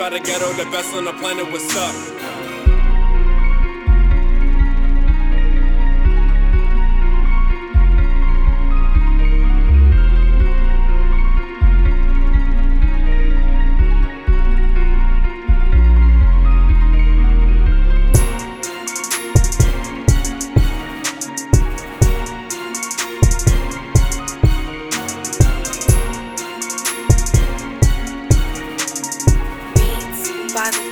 out the ghetto, the best on the planet, what's up? one.